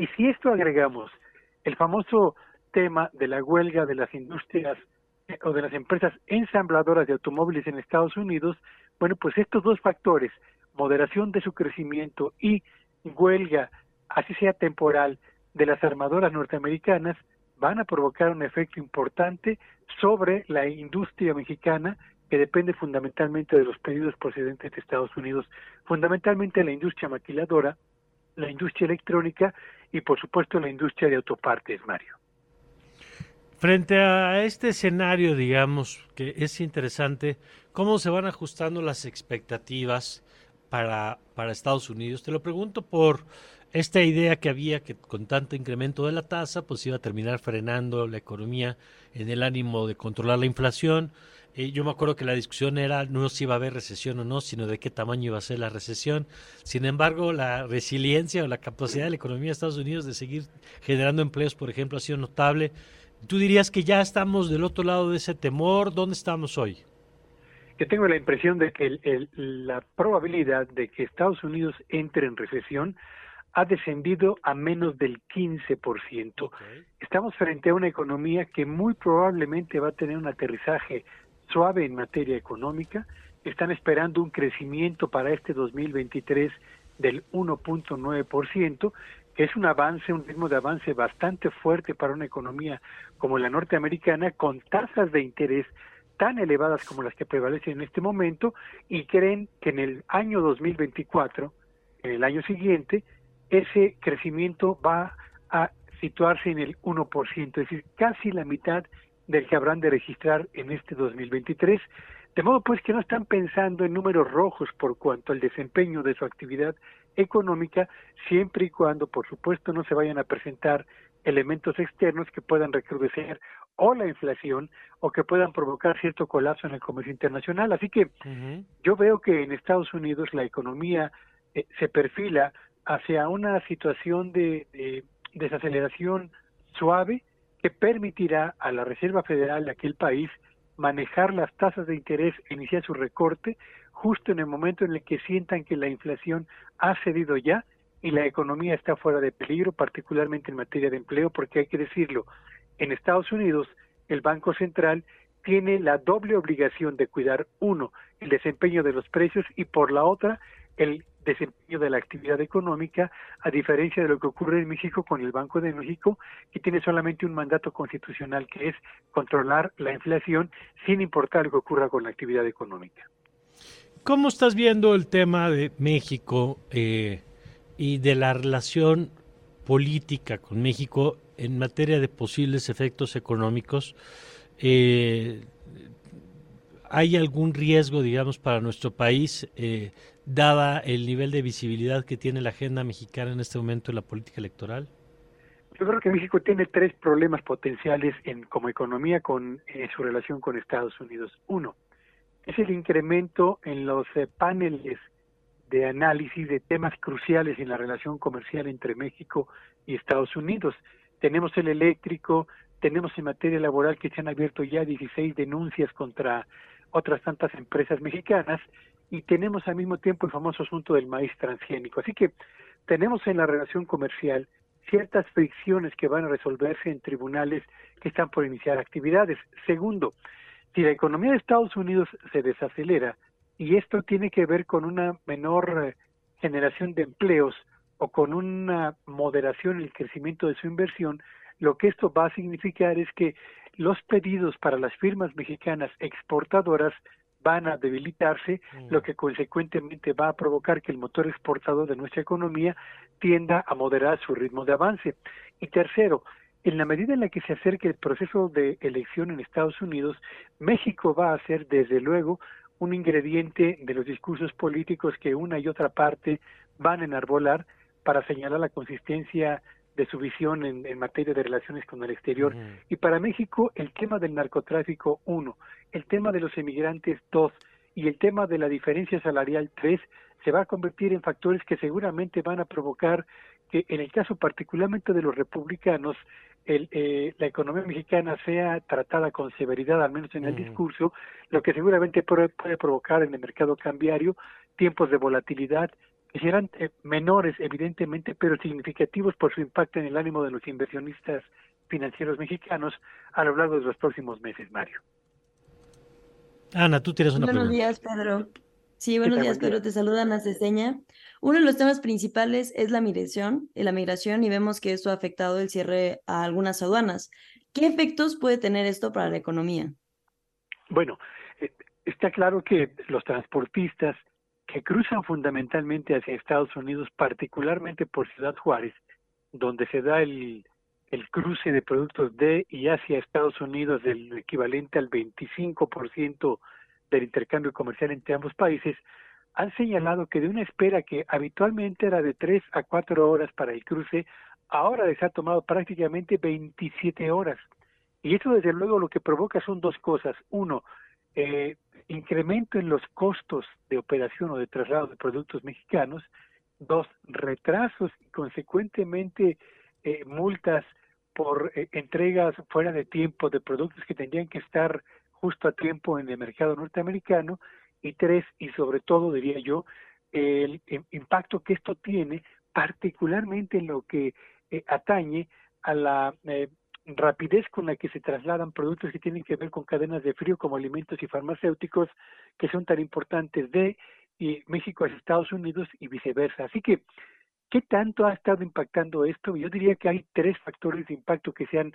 Y si esto agregamos el famoso tema de la huelga de las industrias eh, o de las empresas ensambladoras de automóviles en Estados Unidos, bueno, pues estos dos factores, moderación de su crecimiento y huelga, así sea temporal, de las armadoras norteamericanas, van a provocar un efecto importante sobre la industria mexicana que depende fundamentalmente de los pedidos procedentes de Estados Unidos, fundamentalmente la industria maquiladora, la industria electrónica y por supuesto la industria de autopartes, Mario. Frente a este escenario, digamos, que es interesante, ¿cómo se van ajustando las expectativas para, para Estados Unidos? Te lo pregunto por esta idea que había que con tanto incremento de la tasa, pues iba a terminar frenando la economía en el ánimo de controlar la inflación. Eh, yo me acuerdo que la discusión era no si iba a haber recesión o no, sino de qué tamaño iba a ser la recesión. Sin embargo, la resiliencia o la capacidad de la economía de Estados Unidos de seguir generando empleos, por ejemplo, ha sido notable. ¿Tú dirías que ya estamos del otro lado de ese temor? ¿Dónde estamos hoy? Yo tengo la impresión de que la probabilidad de que Estados Unidos entre en recesión ha descendido a menos del 15%. Estamos frente a una economía que muy probablemente va a tener un aterrizaje suave en materia económica. Están esperando un crecimiento para este 2023 del 1.9%, que es un avance, un ritmo de avance bastante fuerte para una economía como la norteamericana, con tasas de interés tan elevadas como las que prevalecen en este momento, y creen que en el año 2024, en el año siguiente, ese crecimiento va a situarse en el 1%, es decir, casi la mitad del que habrán de registrar en este 2023. De modo pues que no están pensando en números rojos por cuanto al desempeño de su actividad económica, siempre y cuando, por supuesto, no se vayan a presentar elementos externos que puedan recrudecer o la inflación o que puedan provocar cierto colapso en el comercio internacional. Así que yo veo que en Estados Unidos la economía eh, se perfila hacia una situación de, desaceleración suave que permitirá a la Reserva Federal de aquel país manejar las tasas de interés e iniciar su recorte justo en el momento en el que sientan que la inflación ha cedido ya y la economía está fuera de peligro, particularmente en materia de empleo, porque hay que decirlo, en Estados Unidos el Banco Central tiene la doble obligación de cuidar, uno, el desempeño de los precios y por la otra, el desempeño de la actividad económica, a diferencia de lo que ocurre en México con el Banco de México, que tiene solamente un mandato constitucional que es controlar la inflación sin importar lo que ocurra con la actividad económica. ¿Cómo estás viendo el tema de México eh, y de la relación política con México en materia de posibles efectos económicos? Eh, ¿Hay algún riesgo, digamos, para nuestro país eh, dada el nivel de visibilidad que tiene la agenda mexicana en este momento en la política electoral? Yo creo que México tiene tres problemas potenciales en, como economía con en su relación con Estados Unidos. Uno, es el incremento en los eh, paneles de análisis de temas cruciales en la relación comercial entre México y Estados Unidos. Tenemos el eléctrico, tenemos en materia laboral que se han abierto ya 16 denuncias contra otras tantas empresas mexicanas y tenemos al mismo tiempo el famoso asunto del maíz transgénico. Así que tenemos en la relación comercial ciertas fricciones que van a resolverse en tribunales que están por iniciar actividades. Segundo, si la economía de Estados Unidos se desacelera y esto tiene que ver con una menor eh, generación de empleos o con una moderación en el crecimiento de su inversión, lo que esto va a significar es que los pedidos para las firmas mexicanas exportadoras van a debilitarse, mm. lo que consecuentemente va a provocar que el motor exportador de nuestra economía tienda a moderar su ritmo de avance. Y tercero, en la medida en la que se acerque el proceso de elección en Estados Unidos, México va a ser desde luego un ingrediente de los discursos políticos que una y otra parte van a enarbolar para señalar la consistencia de su visión en, materia de relaciones con el exterior. Y para México, el tema del narcotráfico, uno, el tema de los emigrantes, dos, y el tema de la diferencia salarial, tres, se va a convertir en factores que seguramente van a provocar que, en el caso particularmente de los republicanos, el, eh, la economía mexicana sea tratada con severidad, al menos en el discurso, lo que seguramente puede provocar en el mercado cambiario tiempos de volatilidad que serán eh, menores, evidentemente, pero significativos por su impacto en el ánimo de los inversionistas financieros mexicanos a lo largo de los próximos meses, Mario. Ana, tú tienes una buenos Buenos días, Pedro. Sí, buenos días, Pedro. Te saludan a Ceseña. Uno de los temas principales es la migración, la migración, y vemos que esto ha afectado el cierre a algunas aduanas. ¿Qué efectos puede tener esto para la economía? Bueno, eh, está claro que los transportistas que cruzan fundamentalmente hacia Estados Unidos, particularmente por Ciudad Juárez, donde se da el, cruce de productos de y hacia Estados Unidos del equivalente al 25% del intercambio comercial entre ambos países, han señalado que de una espera que habitualmente era de 3 a 4 horas para el cruce, ahora les ha tomado prácticamente 27 horas. Y eso desde luego lo que provoca son dos cosas. Uno, eh, incremento en los costos de operación o de traslado de productos mexicanos, dos, retrasos y consecuentemente eh, multas por eh, entregas fuera de tiempo de productos que tendrían que estar justo a tiempo en el mercado norteamericano, y tres, y sobre todo diría yo, el impacto que esto tiene particularmente en lo que eh, atañe a la rapidez con la que se trasladan productos que tienen que ver con cadenas de frío como alimentos y farmacéuticos que son tan importantes de México a Estados Unidos y viceversa. Así que, ¿qué tanto ha estado impactando esto? Yo diría que hay tres factores de impacto que se han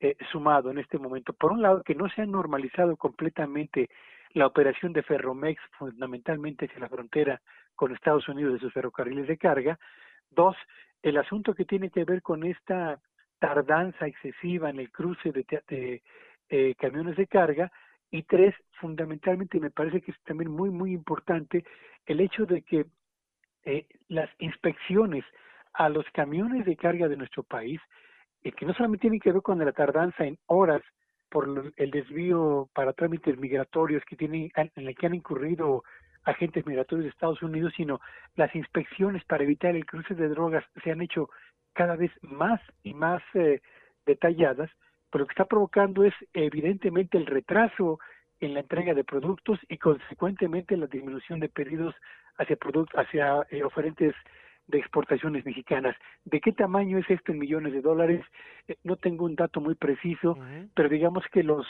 eh, sumado en este momento. Por un lado, que no se ha normalizado completamente la operación de Ferromex, fundamentalmente hacia la frontera con Estados Unidos de sus ferrocarriles de carga. Dos, el asunto que tiene que ver con esta tardanza excesiva en el cruce de, eh, camiones de carga. Y tres, fundamentalmente me parece que es también muy, muy importante el hecho de que eh, las inspecciones a los camiones de carga de nuestro país, eh, que no solamente tienen que ver con la tardanza en horas por el desvío para trámites migratorios que tienen, en el que han incurrido agentes migratorios de Estados Unidos, sino las inspecciones para evitar el cruce de drogas se han hecho cada vez más y más eh, detalladas, pero lo que está provocando es evidentemente el retraso en la entrega de productos y consecuentemente la disminución de pedidos hacia productos hacia eh, oferentes de exportaciones mexicanas. ¿De qué tamaño es esto en millones de dólares? Eh, no tengo un dato muy preciso, pero digamos que los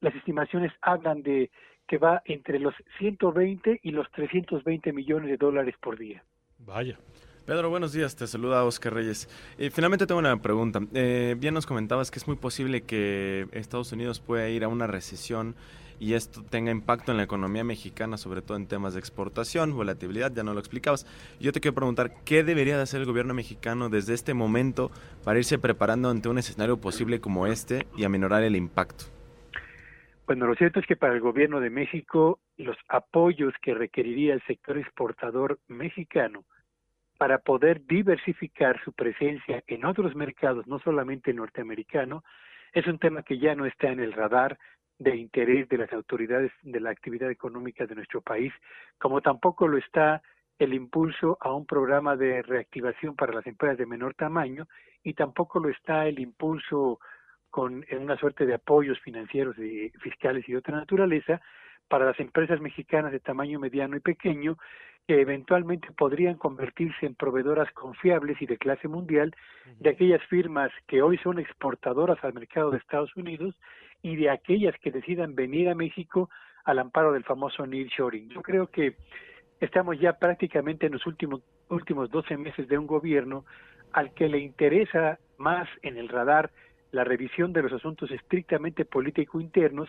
las estimaciones hablan de que va entre los 120 y los 320 millones de dólares por día. Vaya. Pedro, buenos días, te saluda Oscar Reyes. Eh, finalmente tengo una pregunta. Eh, bien nos comentabas que es muy posible que Estados Unidos pueda ir a una recesión y esto tenga impacto en la economía mexicana, sobre todo en temas de exportación, volatilidad, ya no lo explicabas. Yo te quiero preguntar, ¿qué debería de hacer el gobierno mexicano desde este momento para irse preparando ante un escenario posible como este y aminorar el impacto? Bueno, lo cierto es que para el gobierno de México los apoyos que requeriría el sector exportador mexicano para poder diversificar su presencia en otros mercados, no solamente norteamericano, es un tema que ya no está en el radar de interés de las autoridades de la actividad económica de nuestro país, como tampoco lo está el impulso a un programa de reactivación para las empresas de menor tamaño y tampoco lo está el impulso con una suerte de apoyos financieros y fiscales y de otra naturaleza para las empresas mexicanas de tamaño mediano y pequeño que eventualmente podrían convertirse en proveedoras confiables y de clase mundial de aquellas firmas que hoy son exportadoras al mercado de Estados Unidos y de aquellas que decidan venir a México al amparo del famoso nearshoring. Yo creo que estamos ya prácticamente en los últimos últimos 12 meses de un gobierno al que le interesa más en el radar la revisión de los asuntos estrictamente político internos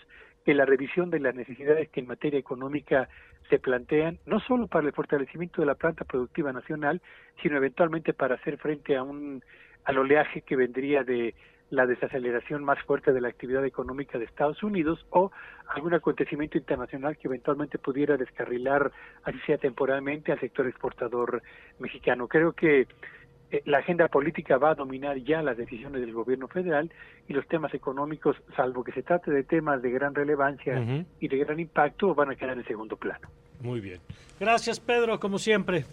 que la revisión de las necesidades que en materia económica se plantean, no solo para el fortalecimiento de la planta productiva nacional, sino eventualmente para hacer frente a un al oleaje que vendría de la desaceleración más fuerte de la actividad económica de Estados Unidos o algún acontecimiento internacional que eventualmente pudiera descarrilar, así sea temporalmente, al sector exportador mexicano. Creo que la agenda política va a dominar ya las decisiones del gobierno federal y los temas económicos, salvo que se trate de temas de gran relevancia y de gran impacto, van a quedar en segundo plano. Muy bien. Gracias, Pedro, como siempre.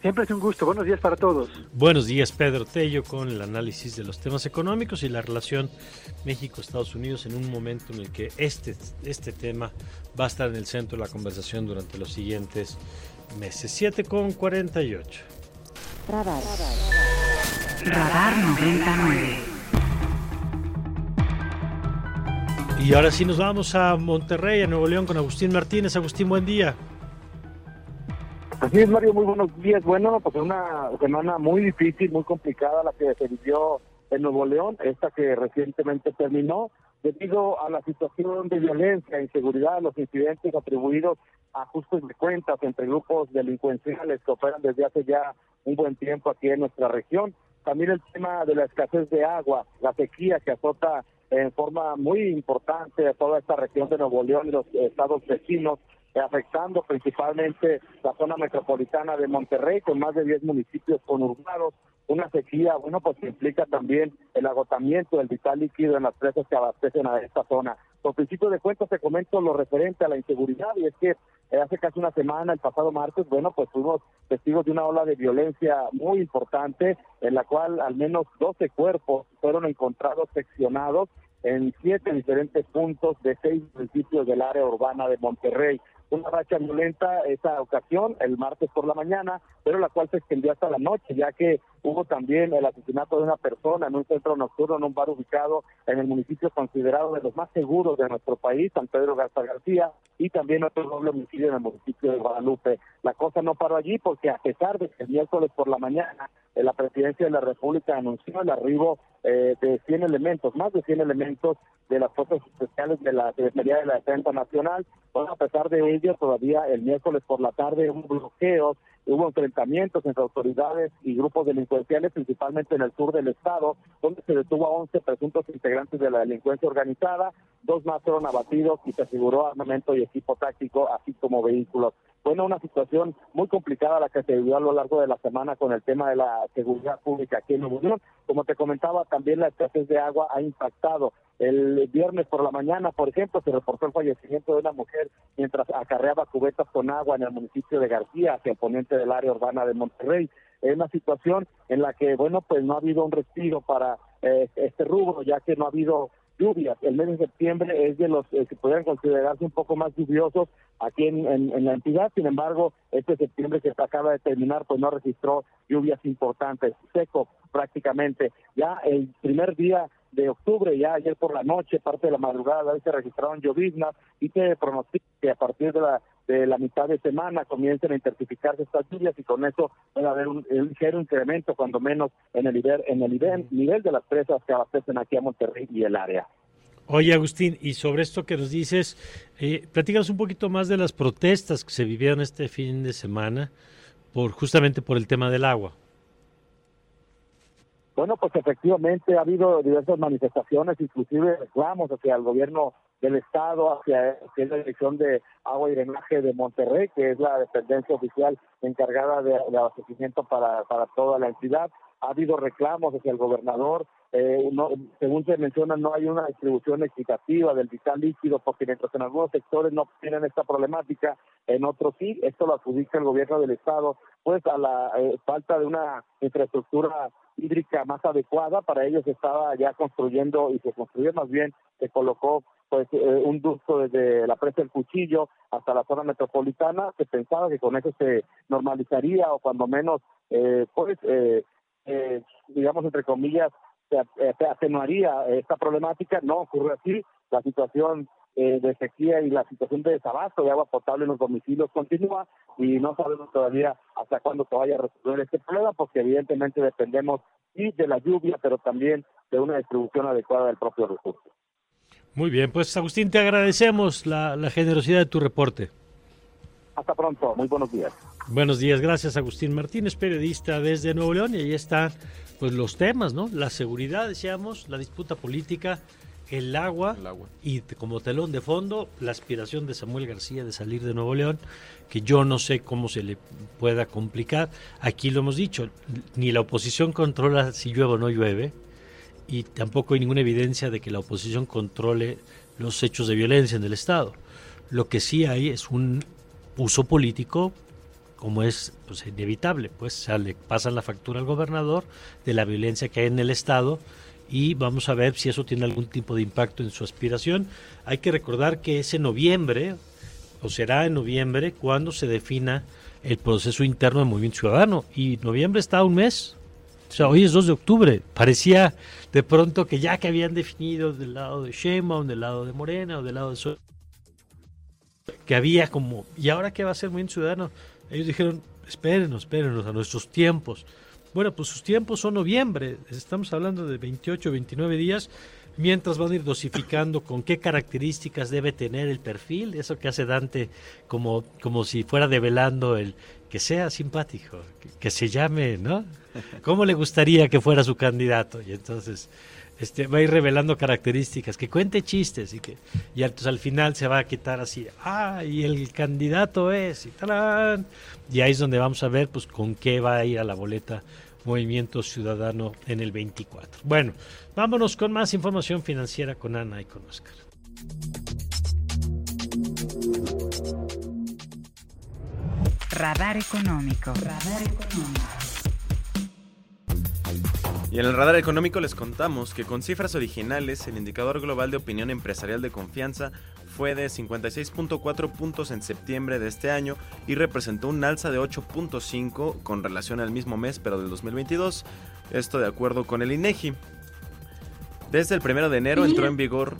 Siempre es un gusto. Buenos días para todos. Buenos días, Pedro Tello, con el análisis de los temas económicos y la relación México-Estados Unidos en un momento en el que este, este tema va a estar en el centro de la conversación durante los siguientes meses. 7 con 48. Radar. Radar 99. Y ahora sí nos vamos a Monterrey, a Nuevo León, con Agustín Martínez. Agustín, buen día. Así es, Mario, muy buenos días. Bueno, pues una semana muy difícil, muy complicada la que se vivió en Nuevo León, esta que recientemente terminó, debido a la situación de violencia, inseguridad, los incidentes atribuidos a ajustes de cuentas entre grupos delincuenciales que operan desde hace ya un buen tiempo aquí en nuestra región. También el tema de la escasez de agua, la sequía que azota en forma muy importante a toda esta región de Nuevo León y los estados vecinos, afectando principalmente la zona metropolitana de Monterrey, con más de 10 municipios conurbados, una sequía, bueno, pues implica también el agotamiento del vital líquido en las presas que abastecen a esta zona. Por principio de cuentas te comento lo referente a la inseguridad y es que eh, hace casi una semana, el pasado martes, bueno, pues fuimos testigos de una ola de violencia muy importante en la cual al menos 12 cuerpos fueron encontrados seccionados en siete diferentes puntos de seis municipios del área urbana de Monterrey. Una racha violenta esa ocasión, el martes por la mañana, pero la cual se extendió hasta la noche, ya que hubo también el asesinato de una persona en un centro nocturno, en un bar ubicado en el municipio considerado de los más seguros de nuestro país, San Pedro Garza García, y también otro doble homicidio en el municipio de Guadalupe. La cosa no paró allí porque a pesar de que el miércoles por la mañana eh, la presidencia de la República anunció el arribo eh, de 100 elementos, más de 100 elementos de las fuerzas especiales de la Secretaría de la Defensa Nacional. Bueno, a pesar de todavía el miércoles por la tarde hubo bloqueos, hubo enfrentamientos entre autoridades y grupos delincuenciales, principalmente en el sur del estado, donde se detuvo a 11 presuntos integrantes de la delincuencia organizada, dos más fueron abatidos y se aseguró armamento y equipo táctico, así como vehículos. Bueno, una situación muy complicada la que se vivió a lo largo de la semana con el tema de la seguridad pública aquí en Nuevo León. Como te comentaba, también la escasez de agua ha impactado. El viernes por la mañana, por ejemplo, se reportó el fallecimiento de una mujer mientras acarreaba cubetas con agua en el municipio de García, hacia el del área urbana de Monterrey. Es una situación en la que, bueno, pues no ha habido un respiro para eh, este rubro, ya que no ha habido lluvias. El mes de septiembre es de los eh, que podrían considerarse un poco más lluviosos aquí en, en, la entidad. Sin embargo, este septiembre que se acaba de terminar, pues no registró lluvias importantes, seco prácticamente. Ya el primer día de octubre, ya ayer por la noche, parte de la madrugada, se registraron lloviznas y se pronostica que a partir de la de la mitad de semana comiencen a intensificarse estas lluvias y con eso puede haber un, ligero incremento, cuando menos, en el nivel, en el nivel, nivel de las presas que abastecen aquí a Monterrey y el área. Oye, Agustín, y sobre esto que nos dices, eh, platícanos un poquito más de las protestas que se vivieron este fin de semana, por justamente por el tema del agua. Bueno, pues efectivamente ha habido diversas manifestaciones, inclusive reclamos hacia el gobierno del Estado, hacia, la Dirección de Agua y Drenaje de Monterrey, que es la dependencia oficial encargada de, abastecimiento para, para toda la entidad. Ha habido reclamos hacia el gobernador, eh, no, según se menciona, no hay una distribución equitativa del vital líquido, porque mientras en algunos sectores no tienen esta problemática, en otros sí, esto lo adjudica el gobierno del Estado, pues a la eh, falta de una infraestructura hídrica más adecuada, para ellos estaba ya construyendo y se construyó más bien, se colocó pues eh, un ducto desde la presa del Cuchillo hasta la zona metropolitana, se pensaba que con eso se normalizaría o cuando menos, eh, pues, eh, eh, digamos, entre comillas, se, se, atenuaría esta problemática, no ocurre así, la situación de sequía y la situación de desabasto de agua potable en los domicilios continúa y no sabemos todavía hasta cuándo se vaya a resolver este problema, porque evidentemente dependemos sí de la lluvia, pero también de una distribución adecuada del propio recurso. Muy bien, pues Agustín, te agradecemos la, generosidad de tu reporte. Hasta pronto, muy buenos días. Buenos días, gracias Agustín Martínez, periodista desde Nuevo León, y ahí están pues los temas, ¿no? La seguridad, decíamos, la disputa política, el agua, el agua, y como telón de fondo la aspiración de Samuel García de salir de Nuevo León, que yo no sé cómo se le pueda complicar. Aquí lo hemos dicho, ni la oposición controla si llueve o no llueve, y tampoco hay ninguna evidencia de que la oposición controle los hechos de violencia en el Estado. Lo que sí hay es un uso político, como es pues, inevitable, pues sale, pasan la factura al gobernador de la violencia que hay en el Estado y vamos a ver si eso tiene algún tipo de impacto en su aspiración. Hay que recordar que es en noviembre, o será en noviembre, cuando se defina el proceso interno del Movimiento Ciudadano. Y noviembre está un mes, o sea, hoy es 2 de octubre. Parecía de pronto que ya que habían definido del lado de Sheinbaum, del lado de Morena o del lado de Sol, que había como, ¿y ahora qué va a ser muy Ciudadano? Ellos dijeron, espérenos, espérenos a nuestros tiempos. Bueno, pues sus tiempos son noviembre, estamos hablando de 28, 29 días, mientras van a ir dosificando con qué características debe tener el perfil, eso que hace Dante como, como si fuera develando el, que sea simpático, que, se llame, ¿no? ¿Cómo le gustaría que fuera su candidato? Y entonces este, va a ir revelando características, que cuente chistes y que y entonces al final se va a quitar así, ah, y el candidato es, y, y ahí es donde vamos a ver pues con qué va a ir a la boleta Movimiento Ciudadano en el 24. Bueno, vámonos con más información financiera con Ana y con Oscar. Radar económico. Radar económico. Y en el radar económico les contamos que con cifras originales, el indicador global de opinión empresarial de confianza fue de 56.4 puntos en septiembre de este año y representó un alza de 8.5 con relación al mismo mes pero del 2022. Esto de acuerdo con el INEGI. Desde el 1 de enero entró en vigor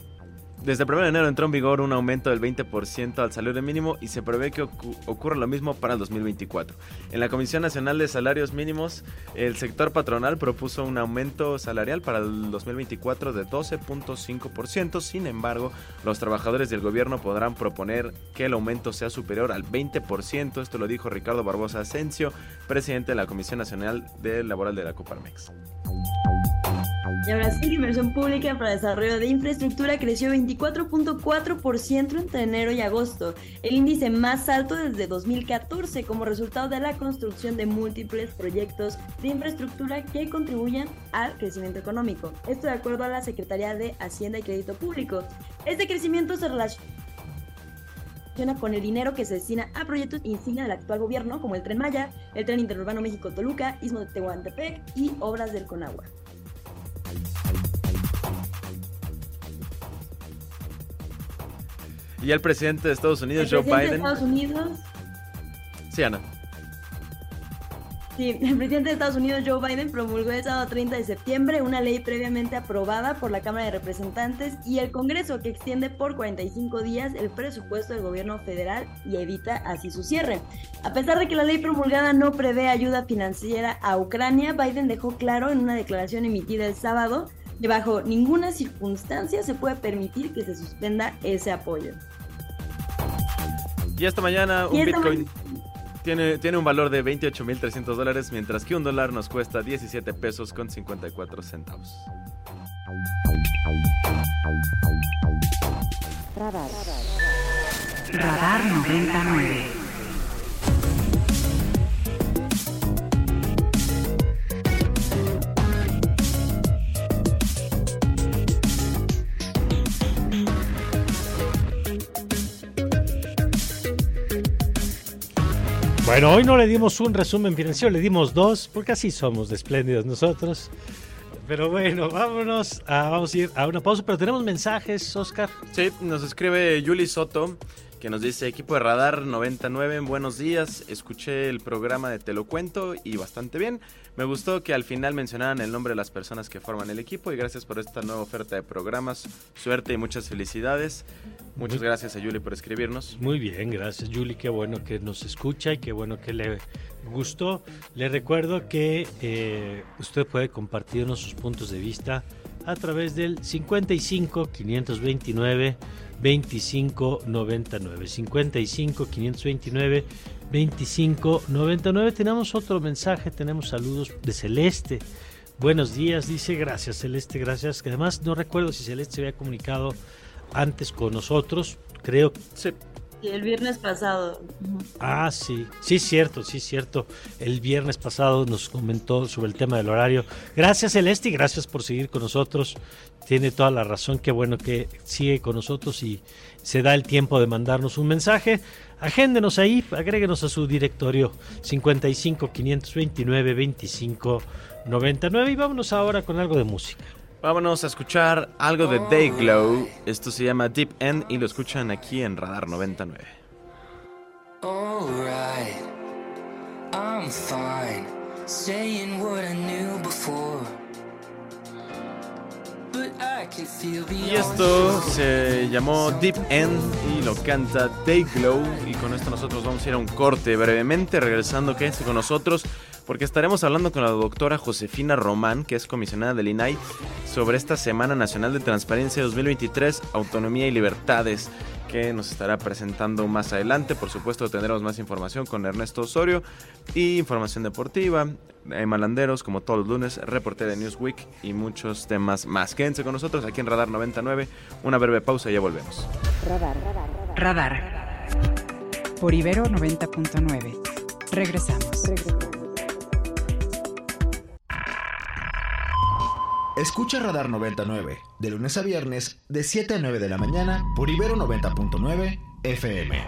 desde el 1 de enero entró en vigor un aumento del 20% al salario mínimo y se prevé que ocurra lo mismo para el 2024. En la Comisión Nacional de Salarios Mínimos, el sector patronal propuso un aumento salarial para el 2024 de 12.5%. Sin embargo, los trabajadores del gobierno podrán proponer que el aumento sea superior al 20%. Esto lo dijo Ricardo Barbosa Asensio, presidente de la Comisión Nacional de Laboral de la Coparmex. Sí, la inversión pública para desarrollo de infraestructura creció 24.4% entre enero y agosto, el índice más alto desde 2014 como resultado de la construcción de múltiples proyectos de infraestructura que contribuyan al crecimiento económico. Esto de acuerdo a la Secretaría de Hacienda y Crédito Público. Este crecimiento se relaciona con el dinero que se destina a proyectos insignia del actual gobierno, como el Tren Maya, el Tren Interurbano México-Toluca, Istmo de Tehuantepec y obras del Conagua. Y el presidente de Estados Unidos, Joe Biden. De Estados Unidos. Sí, Ana. Sí, el presidente de Estados Unidos, Joe Biden, promulgó el sábado 30 de septiembre una ley previamente aprobada por la Cámara de Representantes y el Congreso que extiende por 45 días el presupuesto del gobierno federal y evita así su cierre. A pesar de que la ley promulgada no prevé ayuda financiera a Ucrania, Biden dejó claro en una declaración emitida el sábado que bajo ninguna circunstancia se puede permitir que se suspenda ese apoyo. Y esta mañana un Bitcoin tiene, tiene un valor de 28.300 dólares, mientras que un dólar nos cuesta 17 pesos con 54 centavos. Radar. Radar 99. Bueno, hoy no le dimos un resumen financiero, le dimos dos, porque así somos de espléndidos nosotros. Pero bueno, vámonos, a, vamos a ir a una pausa, pero tenemos mensajes, Oscar. Sí, nos escribe Yuli Soto que nos dice equipo de radar 99, buenos días, escuché el programa de Te lo cuento y bastante bien. Me gustó que al final mencionaran el nombre de las personas que forman el equipo y gracias por esta nueva oferta de programas. Suerte y muchas felicidades. Muchas gracias a Yuli por escribirnos. Muy bien, gracias Yuli, qué bueno que nos escucha y qué bueno que le gustó. Le recuerdo que eh, usted puede compartirnos sus puntos de vista a través del 55 529 2599 55 529 2599 tenemos otro mensaje tenemos saludos de Celeste. Buenos días dice gracias Celeste gracias que además no recuerdo si Celeste se había comunicado antes con nosotros creo sí. El viernes pasado. Ah, sí, sí, cierto, sí, cierto. El viernes pasado nos comentó sobre el tema del horario. Gracias, Celeste, y gracias por seguir con nosotros. Tiene toda la razón, qué bueno que sigue con nosotros y se da el tiempo de mandarnos un mensaje. Agéndenos ahí, agréguenos a su directorio 55 529 25 99 y vámonos ahora con algo de música. Vámonos a escuchar algo de Dayglow. Esto se llama Deep End y lo escuchan aquí en Radar 99. I'm fine, saying what I knew before. Y esto se llamó Deep End y lo canta Dayglow. Y con esto nosotros vamos a ir a un corte brevemente. Regresando, quédense con nosotros porque estaremos hablando con la doctora Josefina Román, que es comisionada del INAI, sobre esta Semana Nacional de Transparencia 2023, Autonomía y Libertades, que nos estará presentando más adelante. Por supuesto, tendremos más información con Ernesto Osorio y información deportiva, Malanderos, como todos los lunes, reporte de Newsweek y muchos temas más. Quédense con nosotros aquí en Radar 99. Una breve pausa y ya volvemos. Radar, radar, radar. Por Ibero 90.9. Regresamos. Regresamos. Escucha Radar 99, de lunes a viernes, de 7 a 9 de la mañana, por Ibero 90.9 FM.